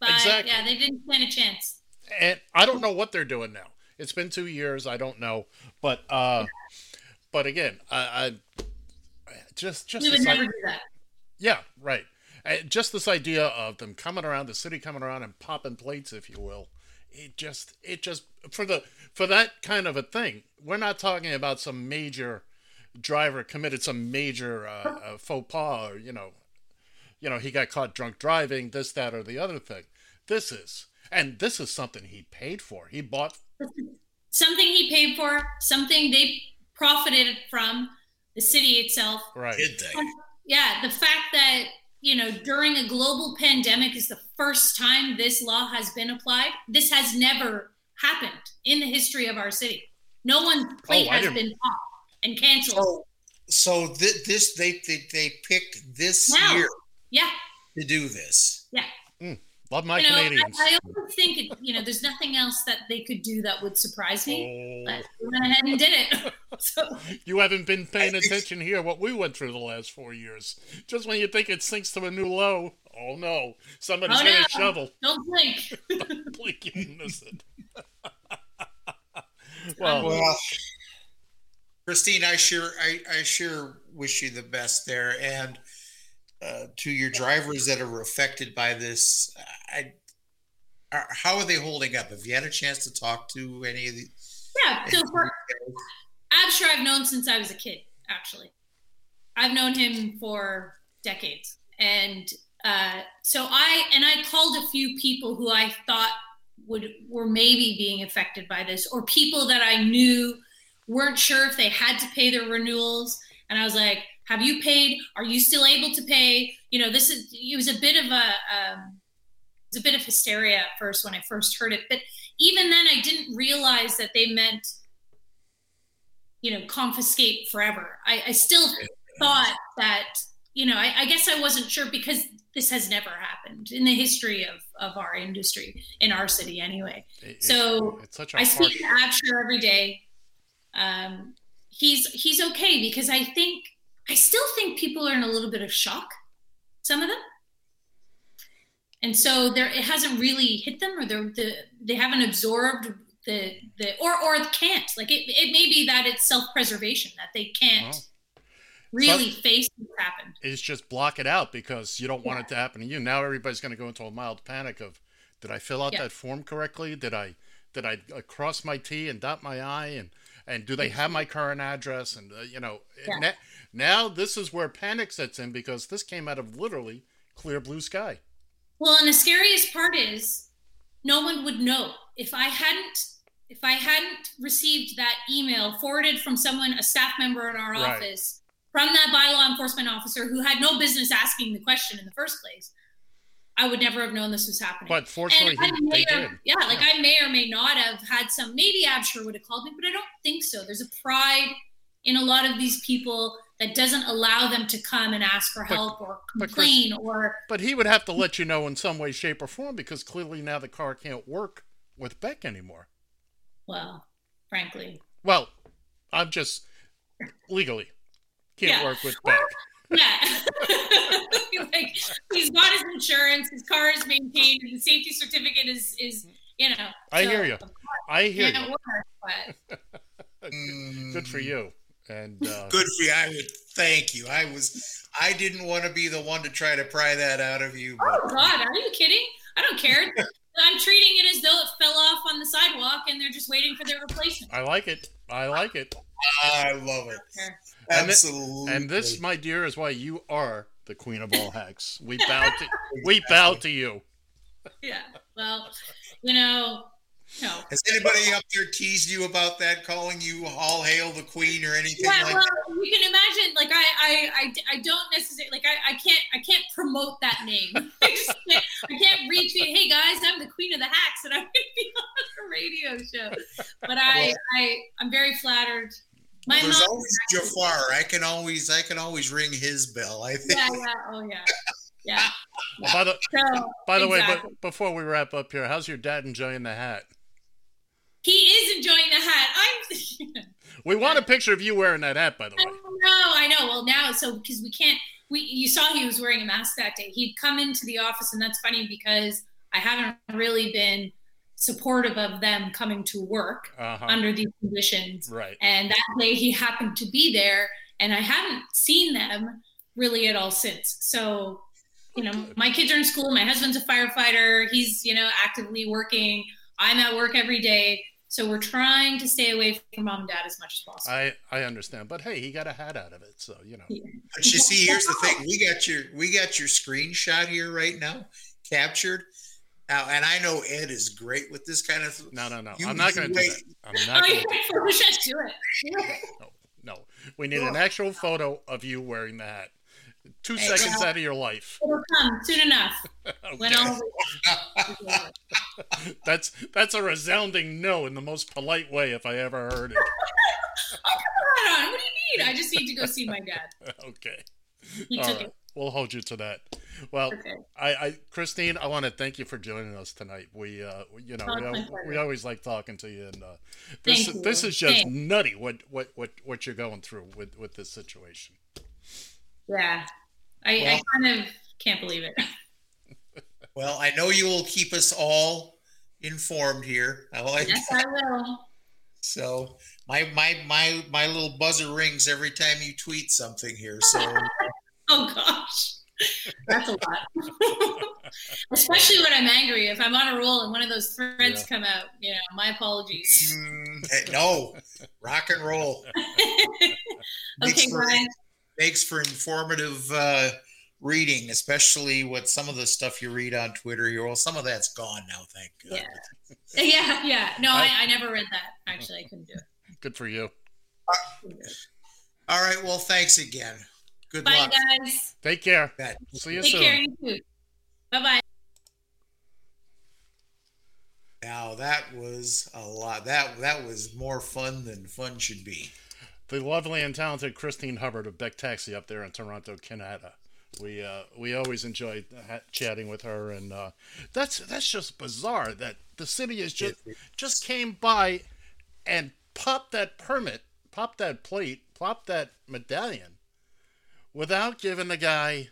But Exactly. yeah, they didn't stand a chance. And I don't know what they're doing now. It's been two years. I don't know, but uh, but again, I, I just just we would never do that. Yeah, right. Uh, just this idea of them coming around the city, coming around and popping plates, if you will. It just, it just for the for that kind of a thing. We're not talking about some major driver committed some major uh, uh, faux pas, or you know, you know, he got caught drunk driving, this, that, or the other thing. This is, and this is something he paid for. He bought. Something he paid for, something they profited from, the city itself. Right. Did they? Yeah, the fact that you know during a global pandemic is the first time this law has been applied. This has never happened in the history of our city. No one's plate Oh, has didn't- been popped and canceled. So, so thi- this they, they they picked this Now. year yeah, to do this. yeah. Hmm. Love my you know, I, Canadians. I also think it, you know there's nothing else that they could do that would surprise me. Oh, But we went ahead and did it. [laughs] [laughs] so you haven't been paying attention here. What we went through the last four years. Just when you think it sinks to a new low, oh no, somebody's Oh, gonna no. shovel. don't blink. [laughs] Don't Blink, you miss it. well, Well, Kristine, I sure I, I sure wish you the best there, and uh, to your drivers that are affected by this, I. Are, how are they holding up? Have you had a chance to talk to any of the? Yeah. So for Abshir, I've known since I was a kid. Actually, I've known him for decades, and uh, so I and I called a few people who I thought would were maybe being affected by this, or people that I knew weren't sure if they had to pay their renewals, and I was like, "Have you paid? Are you still able to pay?" You know, this is it was a bit of a um, it was a bit of hysteria at first when I first heard it, but even then, I didn't realize that they meant you know confiscate forever i, I still thought that you know I, I guess i wasn't sure because this has never happened in the history of, of our industry in our city anyway it- so it's such a i harsh. speak to Abshir every day um, he's he's okay because i think i still think people are in a little bit of shock some of them and so there it hasn't really hit them or they're the, they haven't absorbed the the or or can't like it, it may be that it's self-preservation that they can't Oh. really face what's happened is just block it out because you don't want it to happen to you. Now everybody's going to go into a mild panic of, did I fill out Yeah. that form correctly? Did I did I uh, cross my T and dot my I and and do they have my current address? And uh, you know, Yeah. na- now this is where panic sets in because this came out of literally clear blue sky. well and the scariest part is no one would know if i hadn't if i hadn't received that email forwarded from someone a staff member in our Right. office from that bylaw enforcement officer who had no business asking the question in the first place i would never have known this was happening But fortunately, he, may they or, did. yeah, like I may or may not have had some. Maybe Abshir would have called me, but I don't think so. There's a pride in a lot of these people that doesn't allow them to come and ask for But- help or but Chris- complain or But he would have to let you know in some way, shape, or form because clearly now the car can't work with Beck anymore. well, frankly, Well, I'm just legally can't Yeah. work with Beck. Yeah. [laughs] like he's got his insurance, his car is maintained, and the safety certificate is is you know. I so hear you. I hear you. work, but [laughs] Good for you. And uh, Good for you. I would thank you. I was. I didn't want to be the one to try to pry that out of you. But Oh God, are you kidding? I don't care. I'm treating it as though it fell off on the sidewalk and they're just waiting for their replacement. I like it. I like it. I love it. There. And thi- Absolutely. And this, my dear, is why you are the queen of all hacks. We bow to [laughs] we bow to you. Yeah. Well, you know, no. Has anybody up there teased you about that, calling you all hail the queen or anything Yeah, like well, that? you can imagine. Like, I, I, I, I don't necessarily like. I, I can't, I can't promote that name. [laughs] I just can't, I can't retweet. Hey guys, I'm the queen of the hacks, and I'm going to be on a radio show. But I, I, I'm very flattered. My There's mom. always Jafar. I can always, I can always ring his bell. I think. Yeah, yeah, oh yeah, yeah. [laughs] Well, by the So, by the way, but before we wrap up here, how's your dad enjoying the hat? he is enjoying the hat. I'm. [laughs] We want a picture of you wearing that hat, by the way. know, I know. Well, now, so because we can't, we you saw he was wearing a mask that day. He'd come into the office, and that's funny because I haven't really been supportive of them coming to work Uh-huh. under these conditions. Right. And that day he happened to be there, and I haven't seen them really at all since. So, you know, my kids are in school. My husband's a firefighter. He's, you know, actively working. I'm at work every day. So we're trying to stay away from mom and dad as much as possible. I I understand, but hey, he got a hat out of it, so you know. But you see, here's the thing: we got your, we got your screenshot here right now, captured. Now, and I know Ed is great with this kind of. Thing. No, no, no. I'm not going to do wait. that. I'm Oh, not you going to. can Photoshop do it. No, no. We need an actual photo of you wearing the hat. Two Hey, seconds well- out of your life. It'll come soon enough. [laughs] When Okay. all [laughs] That's that's a resounding no in the most polite way if I ever heard it. [laughs] oh, come on. What do you need? I just need to go see my dad. okay. He All took right. it. We'll hold you to that. Well, Okay. I, I, Kristine, I want to thank you for joining us tonight. We, uh, you know, Oh, we, it's al- my pleasure. we always like talking to you, and uh, this, Thank this you. is just Thanks. nutty. What, what, what, what you're going through with, with this situation. Yeah. I, Well- I kind of can't believe it. [laughs] Well, I know you will keep us all informed here. I like Yes, I will. so my my my my little buzzer rings every time you tweet something here. So [laughs] [laughs] Oh gosh, that's a lot. [laughs] Especially when I'm angry. If I'm on a roll and one of those threads come out, you know, my apologies. mm, eh, no, rock and roll [laughs] Makes okay, for- guys. makes for informative uh, reading, especially with some of the stuff you read on Twitter here. Well, some of that's gone now, thank God. Yeah. Yeah, yeah. No, I, I never read that. Actually, I couldn't do it. Good for you. Couldn't do it. All right. Well, thanks again. Good Bye, luck. guys. Take care. Bet. See you Take soon. care. You too. Bye bye. Now that was a lot. That that was more fun than fun should be. The lovely and talented Kristine Hubbard of Beck Taxi up there in Toronto, Canada. We uh, we always enjoyed ha- chatting with her, and uh, that's that's just bizarre that the city is just just came by and popped that permit, popped that plate, popped that medallion, without giving the guy.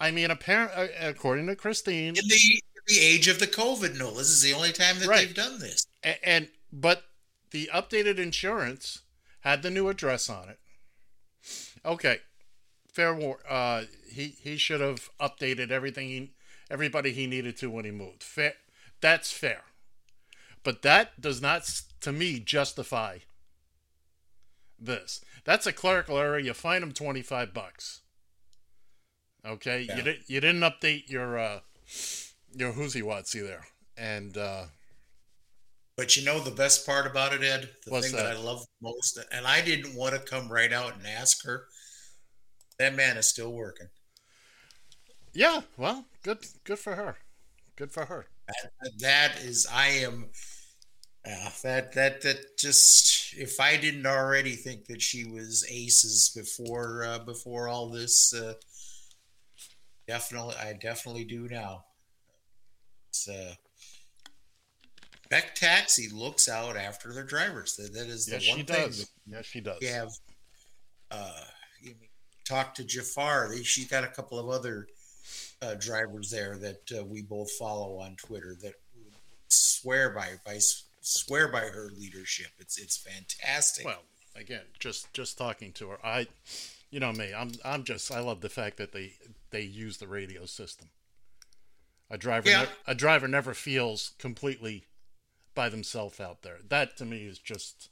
I mean, apparent according to Kristine, In the the age of the COVID, no, this is the only time that Right. they've done this. A- and but the updated insurance had the new address on it. Okay, fair war. Uh, he he should have updated everything he, everybody he needed to when he moved. Fair, that's fair. But that does not, to me, justify this. That's a clerical error. You fine him twenty five bucks. Okay, Yeah. you didn't you didn't update your uh, your who's he whatsy there, and. uh But you know the best part about it, Ed? The thing that? that? I love most, and I didn't want to come right out and ask her. That man is still working. Yeah, well, good good for her. Good for her. That, that is, I am. Uh, that that that just if I didn't already think that she was aces before uh, before all this, uh, definitely I definitely do now. It's, uh, Beck Taxi looks out after their drivers. That, that is the Yes, one she thing does. Yes, she does. we have uh you talk to Jafar. She's got a couple of other uh, drivers there that uh, we both follow on Twitter that swear by by swear by her leadership. It's it's fantastic. Well, again, just just talking to her, I, you know me, I'm I'm just I love the fact that they they use the radio system. A driver, Yeah. nev- a driver never feels completely by themselves out there. That to me is just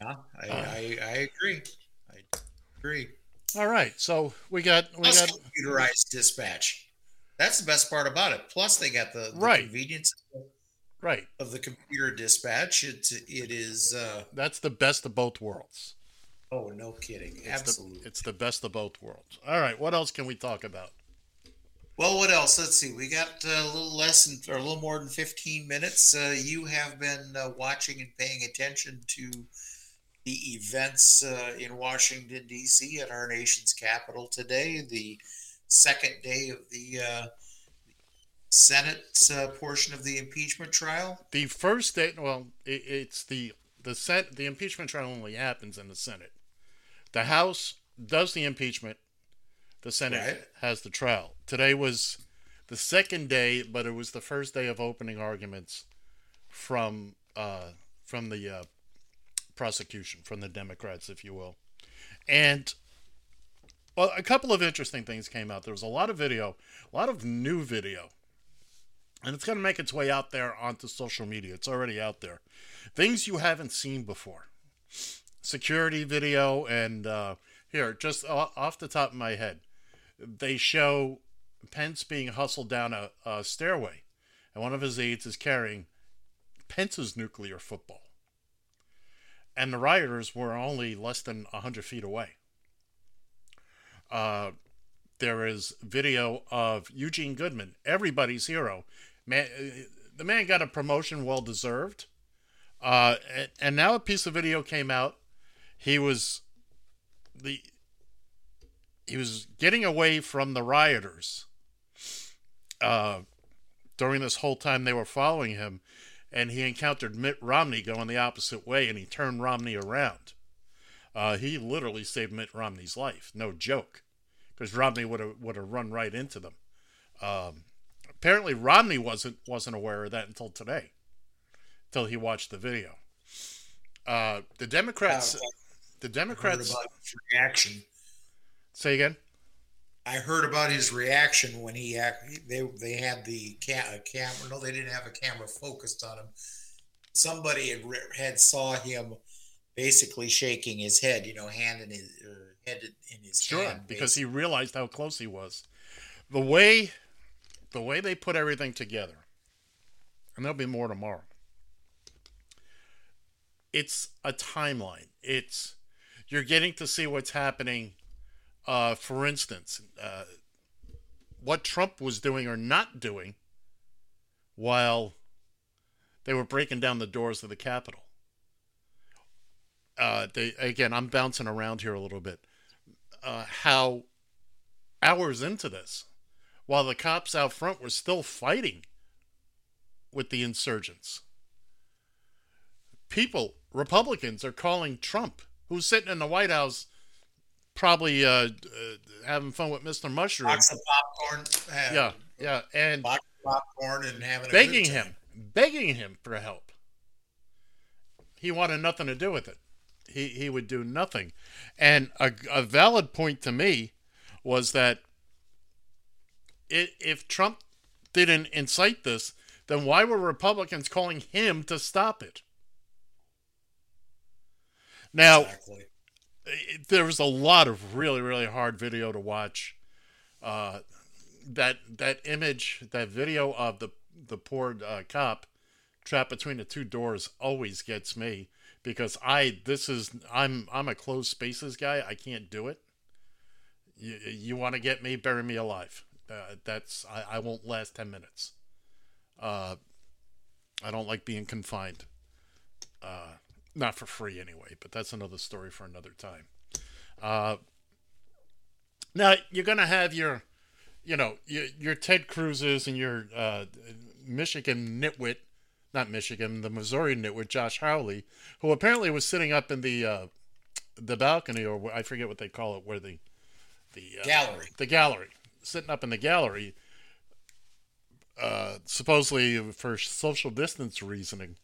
yeah, I, uh, I I agree. I agree. all right. So we got we Plus got computerized dispatch. That's the best part about it. Plus, they got the, the Right. convenience right. of the computer dispatch. It it is. Uh, That's the best of both worlds. oh, no kidding! It's Absolutely. The, it's the best of both worlds. All right. What else can we talk about? Well, what else? Let's see. We got a little less than, or a little more than 15 minutes. Uh, you have been uh, watching and paying attention to the events uh, in Washington, D.C. at our nation's capital today, the second day of the uh, Senate uh, portion of the impeachment trial. the first day well it, it's the the set the impeachment trial only happens in the senate the house does the impeachment the senate Right. has the trial today was the second day but it was the first day of opening arguments from uh from the uh prosecution from the democrats if you will and well a couple of interesting things came out there was a lot of video a lot of new video and it's going to make its way out there onto social media. It's already out there. Things you haven't seen before. Security video, and uh, here, just off the top of my head, they show Pence being hustled down a, a stairway, and one of his aides is carrying Pence's nuclear football. And the rioters were only less than 100 feet away. Uh, there is video of Eugene Goodman, everybody's hero, Man, uh, the man got a promotion well deserved. Uh, and, and now a piece of video came out. He was the he was getting away from the rioters uh, during this whole time they were following him, and he encountered Mitt Romney going the opposite way, and he turned Romney around. Uh, he literally saved Mitt Romney's life, no joke, because Romney would have would have run right into them. Um, apparently, Romney wasn't wasn't aware of that until today, until he watched the video. Uh, the Democrats, the Democrats reaction. say again. I heard about his reaction when he they they had the ca- camera. No, they didn't have a camera focused on him. Somebody had had saw him basically shaking his head, you know, hand in his head in his Sure, hand, because he realized how close he was. The way, the way they put everything together, and there'll be more tomorrow. It's a timeline. It's you're getting to see what's happening. Uh, for instance, uh, what Trump was doing or not doing while they were breaking down the doors of the Capitol. Uh, they again, I'm bouncing around here a little bit. Uh, how hours into this, while the cops out front were still fighting with the insurgents, people, Republicans, are calling Trump, who's sitting in the White House, probably uh, uh, having fun with Mr. Mushroom. box of popcorn. Yeah, yeah, and box of popcorn and having begging him, begging him for help. He wanted nothing to do with it. He he would do nothing, and a, a valid point to me was that i if Trump didn't incite this, then why were Republicans calling him to stop it? Now, Exactly. there was a lot of really really hard video to watch uh that that image that video of the the poor uh, cop trapped between the two doors always gets me because i this is i'm i'm a closed spaces guy i can't do it you, you want to get me bury me alive uh, that's I, I won't last 10 minutes. Uh i don't like being confined. Uh not for free anyway but that's another story for another time. Uh, now you're gonna have your, you know, your, your Ted Cruz's and your uh, Michigan nitwit, not Michigan, the Missouri nitwit Josh Hawley, who apparently was sitting up in the uh, the balcony or I forget what they call it, where the the uh, Gallery. the gallery, sitting up in the gallery, uh, supposedly for social distance reasoning.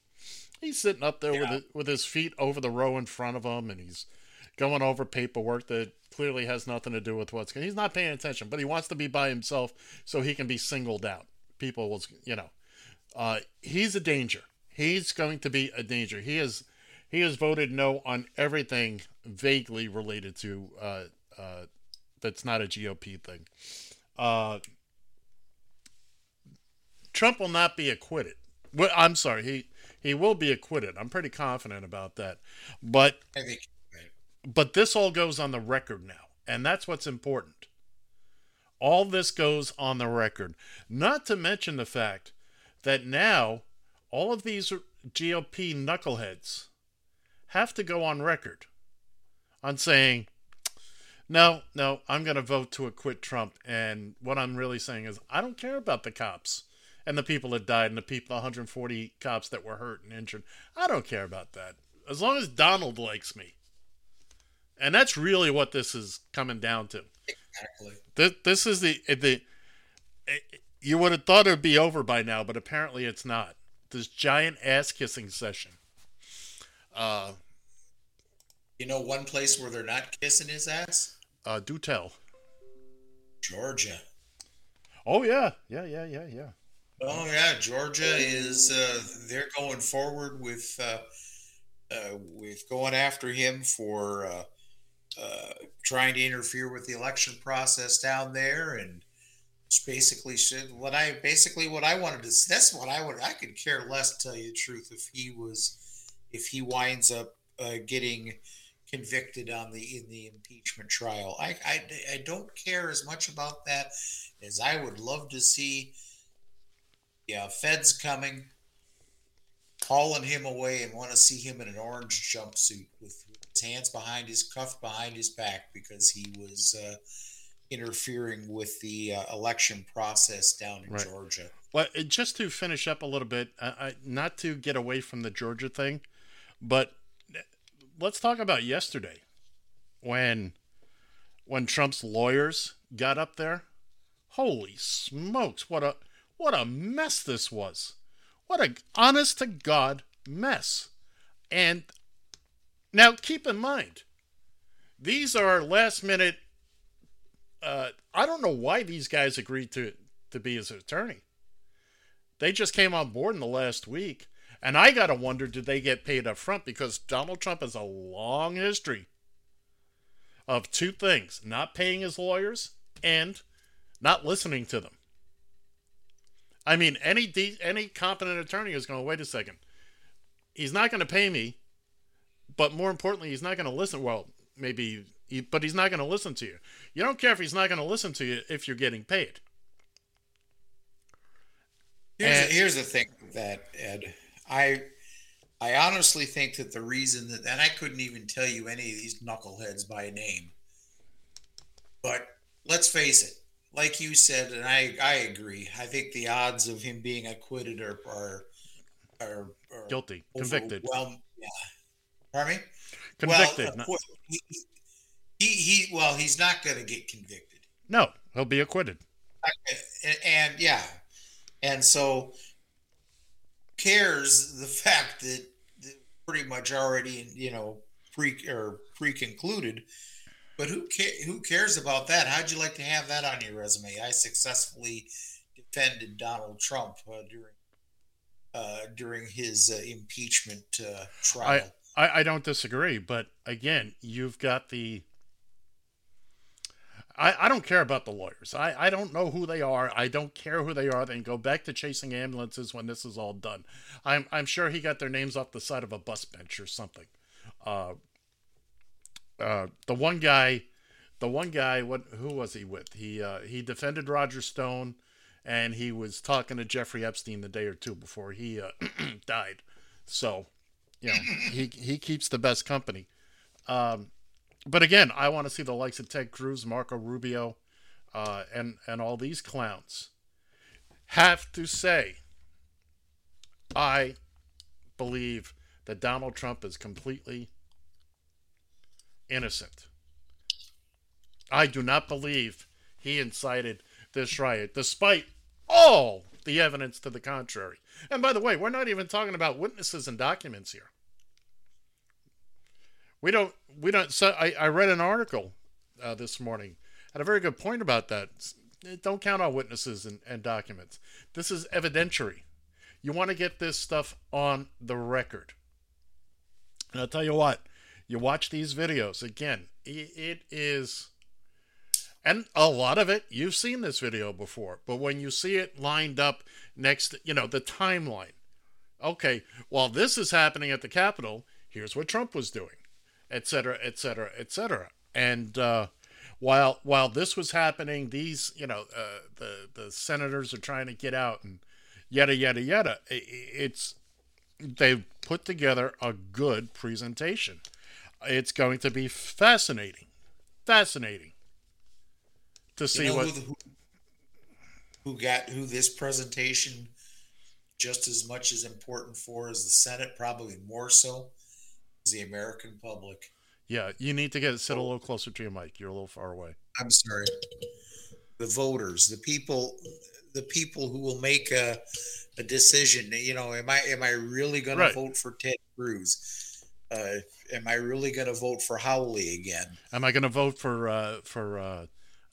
He's sitting up there with Yeah. it, with his feet over the row in front of him, and he's going over paperwork that clearly has nothing to do with what's going. He's not paying attention, but he wants to be by himself so he can be singled out. People will, you know, uh, he's a danger. He's going to be a danger. He has he has voted no on everything vaguely related to uh, uh, that's not a GOP thing. Uh, Trump will not be acquitted. Well, I'm sorry, he he will be acquitted. I'm pretty confident about that. But I think right. but this all goes on the record now, and that's what's important. All this goes on the record. Not to mention the fact that now all of these GOP knuckleheads have to go on record on saying, no, no, I'm going to vote to acquit Trump. And what I'm really saying is, I don't care about the cops and the people that died and the people, 140 cops that were hurt and injured. I don't care about that. As long as Donald likes me. And that's really what this is coming down to. Exactly. This, this is the the you would have thought it would be over by now, but apparently it's not. This giant ass kissing session. Uh, You know one place where they're not kissing his ass? Uh, do tell. Georgia. Oh yeah, yeah, yeah, yeah, yeah. Oh yeah, Georgia is uh, they're going forward with uh, uh, with going after him for uh, uh, trying to interfere with the election process down there, and it's basically should what I basically what I wanted to. That's what I would. I could care less, to tell you the truth, if he was if he winds up uh, getting convicted on the in the impeachment trial. I, I I don't care as much about that as I would love to see yeah, Fed's coming, hauling him away, and want to see him in an orange jumpsuit with his hands behind his cuffed behind his back because he was uh, interfering with the uh, election process down in Right. Georgia. Well, uh, just to finish up a little bit, I, I, not to get away from the Georgia thing, but let's talk about yesterday when when Trump's lawyers got up there. Holy smokes! What a what a mess this was. What a honest to God mess. And now keep in mind, these are last minute. Uh, I don't know why these guys agreed to to be his attorney. They just came on board in the last week. And I got to wonder did they get paid up front? Because Donald Trump has a long history of two things not paying his lawyers and not listening to them. I mean, any de- any competent attorney is going, wait a second. He's not going to pay me, but more importantly, he's not going to listen. Well, maybe, he, but he's not going to listen to you. You don't care if he's not going to listen to you if you're getting paid. Here's, And- here's the thing that Ed. I I honestly think that the reason that and I couldn't even tell you any of these knuckleheads by name. But let's face it, like you said, and I I agree. I think the odds of him being acquitted are are are, are Guilty, convicted. Well, yeah. Pardon me. Convicted. Well, acquit- he, he he well, he's not going to get convicted. no, he'll be acquitted. and, and yeah, and so cares the fact that, pretty much already you know pre or pre concluded. But who ca- who cares about that? How'd you like to have that on your resume? I successfully defended Donald Trump uh, during uh, during his uh, impeachment uh, trial. I, I don't disagree, but again, you've got the. I, I don't care about the lawyers. I, I don't know who they are. I don't care who they are. Then go back to chasing ambulances when this is all done. I'm I'm sure he got their names off the side of a bus bench or something. Uh, uh, the one guy, the one guy, what who was he with? He uh, he defended Roger Stone, and he was talking to Jeffrey Epstein the day or two before he uh, [clears throat] died. So, you know, he he keeps the best company. Um, but again, I want to see the likes of Ted Cruz, Marco Rubio, uh, and and all these clowns. Have to say, I believe that Donald Trump is completely innocent. I do not believe he incited this riot, despite all the evidence to the contrary. And by the way, we're not even talking about witnesses and documents here. We don't. We don't. So I, I read an article uh, this morning had a very good point about that. Don't count on witnesses and, and documents. This is evidentiary. You want to get this stuff on the record. And I'll tell you what. You watch these videos again. i- It is. And a lot of it, you've seen this video before, but when you see it lined up next, you know, the timeline. Okay, while this is happening at the Capitol, here's what Trump was doing, et cetera, et cetera, et cetera. And uh, while while this was happening, these, you know, uh, the the senators are trying to get out and yada yada yada. It's they put together a good presentation. It's going to be fascinating, fascinating to see you know what. who, the- who, got who this presentation just as much as important for as the Senate, probably more so, the American public. Yeah, you need to get sit a little closer to your mic. You're a little far away. I'm sorry, the voters, the people, the people who will make a, a decision. You know, am I am I really going Right. to vote for Ted Cruz? Uh, am I really going to vote for Hawley again? Am I going to vote for uh, for uh,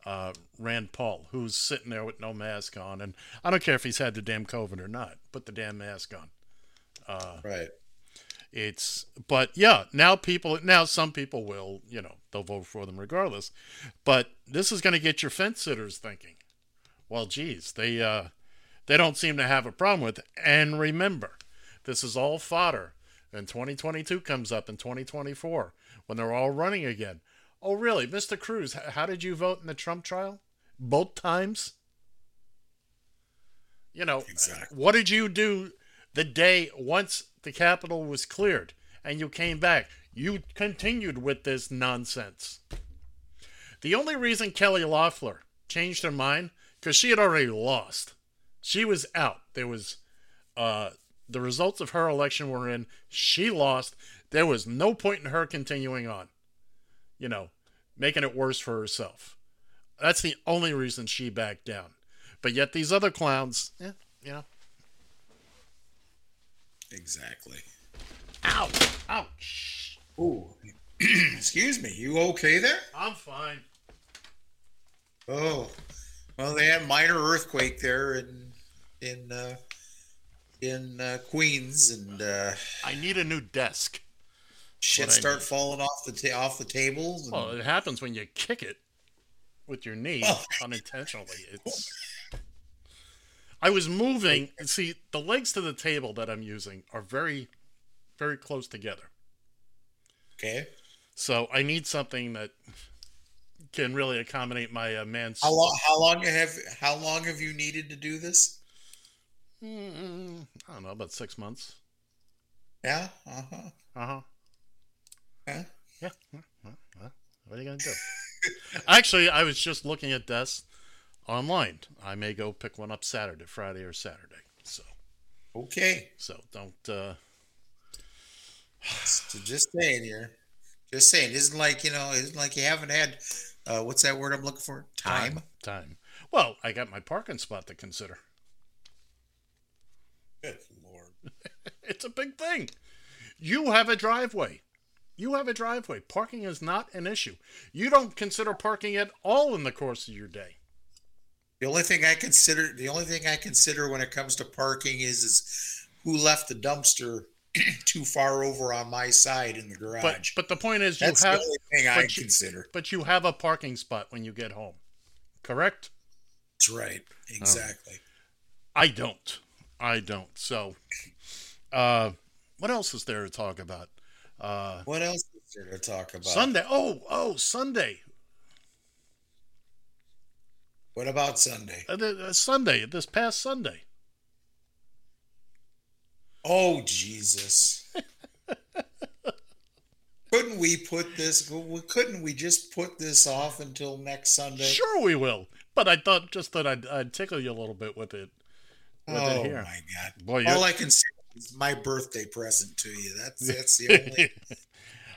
uh, Rand Paul, who's sitting there with no mask on? And I don't care if he's had the damn COVID or not. Put the damn mask on. Uh, Right. It's but yeah, now people now some people will, you know, they'll vote for them regardless. But this is going to get your fence sitters thinking. Well, geez, they uh they don't seem to have a problem with it. And remember, this is all fodder. And 2022 comes up in 2024 when they're all running again. Oh, really, Mr. Cruz? How did you vote in the Trump trial? Both times? You know, Exactly. what did you do the day once the Capitol was cleared and you came back? You continued with this nonsense. The only reason Kelly Loeffler changed her mind because she had already lost. She was out. There was uh, the results of her election were in. She lost. There was no point in her continuing on. You know, making it worse for herself. That's the only reason she backed down. But yet these other clowns, eh, you know, Exactly. ow, ouch. Ooh. [clears throat] Excuse me. You okay there? I'm fine. Oh, well, they had minor earthquake there in in uh, in uh, Queens, and uh, I need a new desk. shit start falling off the ta- off the tables. And, Well, it happens when you kick it with your knee Oh. unintentionally. It's. I was moving. See, the legs to the table that I'm using are very, very close together. okay. So I need something that can really accommodate my uh, man's. How long? How long have how long have you needed to do this? Mm, I don't know, about six months. Yeah. Uh huh. Uh huh. Yeah. Yeah. What are you gonna do? [laughs] Actually, I was just looking at desks online. I may go pick one up Saturday, Friday, or Saturday. So, Okay. so don't. uh So just saying here. Just saying. Isn't like you know. Isn't like you haven't had. Uh, what's that word I'm looking for? Time. Time. Well, I got my parking spot to consider. Good lord. [laughs] It's a big thing. You have a driveway. You have a driveway. Parking is not an issue. You don't consider parking at all in the course of your day. The only thing I consider the only thing I consider when it comes to parking is is who left the dumpster [clears throat] too far over on my side in the garage. But but the point is, you That's have the only thing I you- consider. but you have a parking spot when you get home. Correct? That's right. Exactly. I don't. I don't. So, uh, what else is there to talk about? Uh, What else is there to talk about? Sunday. Oh, oh, Sunday. What about Sunday? Uh, uh, Sunday. This past Sunday. Oh Jesus! [laughs] couldn't we put this? Couldn't we just put this off until next Sunday? Sure, we will. But I thought just that I'd, I'd tickle you a little bit with it. With Oh it here. my God! Boy, All I can say is my birthday present to you. That's [laughs] that's the only.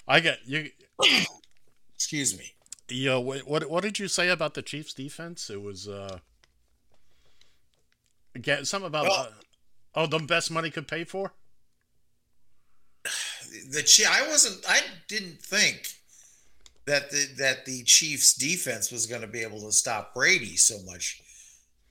I got you. [coughs] excuse me. You know, what, what did you say about the Chiefs defense? It was uh, get something about Well- uh, oh the best money could pay for. [sighs] the Chi- I wasn't I didn't think that the that the Chiefs defense was going to be able to stop Brady so much.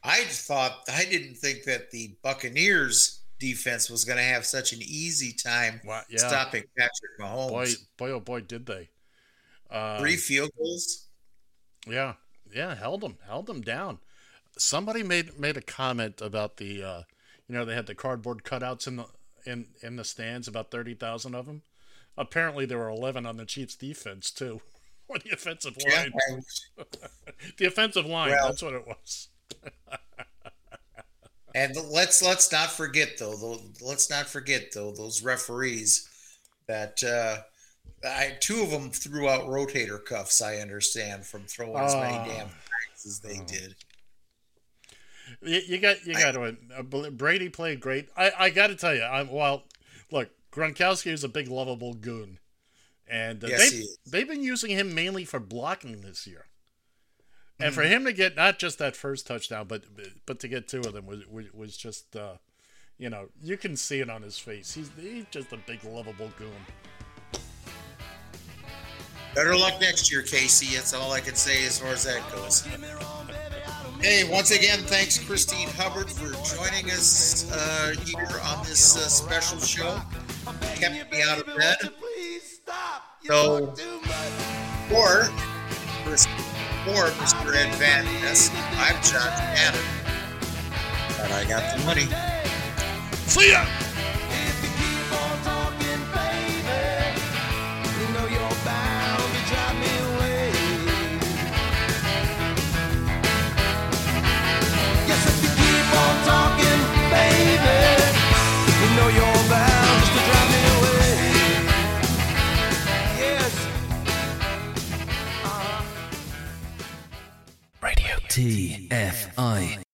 I thought I didn't think that the Buccaneers defense was going to have such an easy time Wow, yeah. stopping Patrick Mahomes. Boy, boy, oh boy, did they! Uh, Three field goals. Yeah, yeah, held them, held them down. Somebody made made a comment about the, uh, you know, they had the cardboard cutouts in the in in the stands, about thirty thousand of them. Apparently, there were eleven on the Chiefs' defense too, [laughs] or the offensive Yeah, line. and, [laughs] The offensive line. Well- that's what it was. [laughs] and let's let's not forget though. Though let's not forget though those referees that uh, I two of them threw out rotator cuffs. I understand from throwing as many Oh. damn as they did. You, you got you got to. Uh, Brady played great. I I got to tell you, I'm well. Look, Gronkowski is a big lovable goon, and uh, Yes, they they've been using him mainly for blocking this year. And Mm-hmm. for him to get not just that first touchdown, but but to get two of them was was, was just, uh, you know, you can see it on his face. He's he's just a big lovable goon. Better luck next year, Casey. That's all I can say as far as that goes. Hey, once again, thanks Kristine Hubbard for joining us uh, here on this uh, special show. Kept me out of bed. So, for, for Mr. Ed Van Ness, I'm John Cannon. And I got the money. See ya. TFI.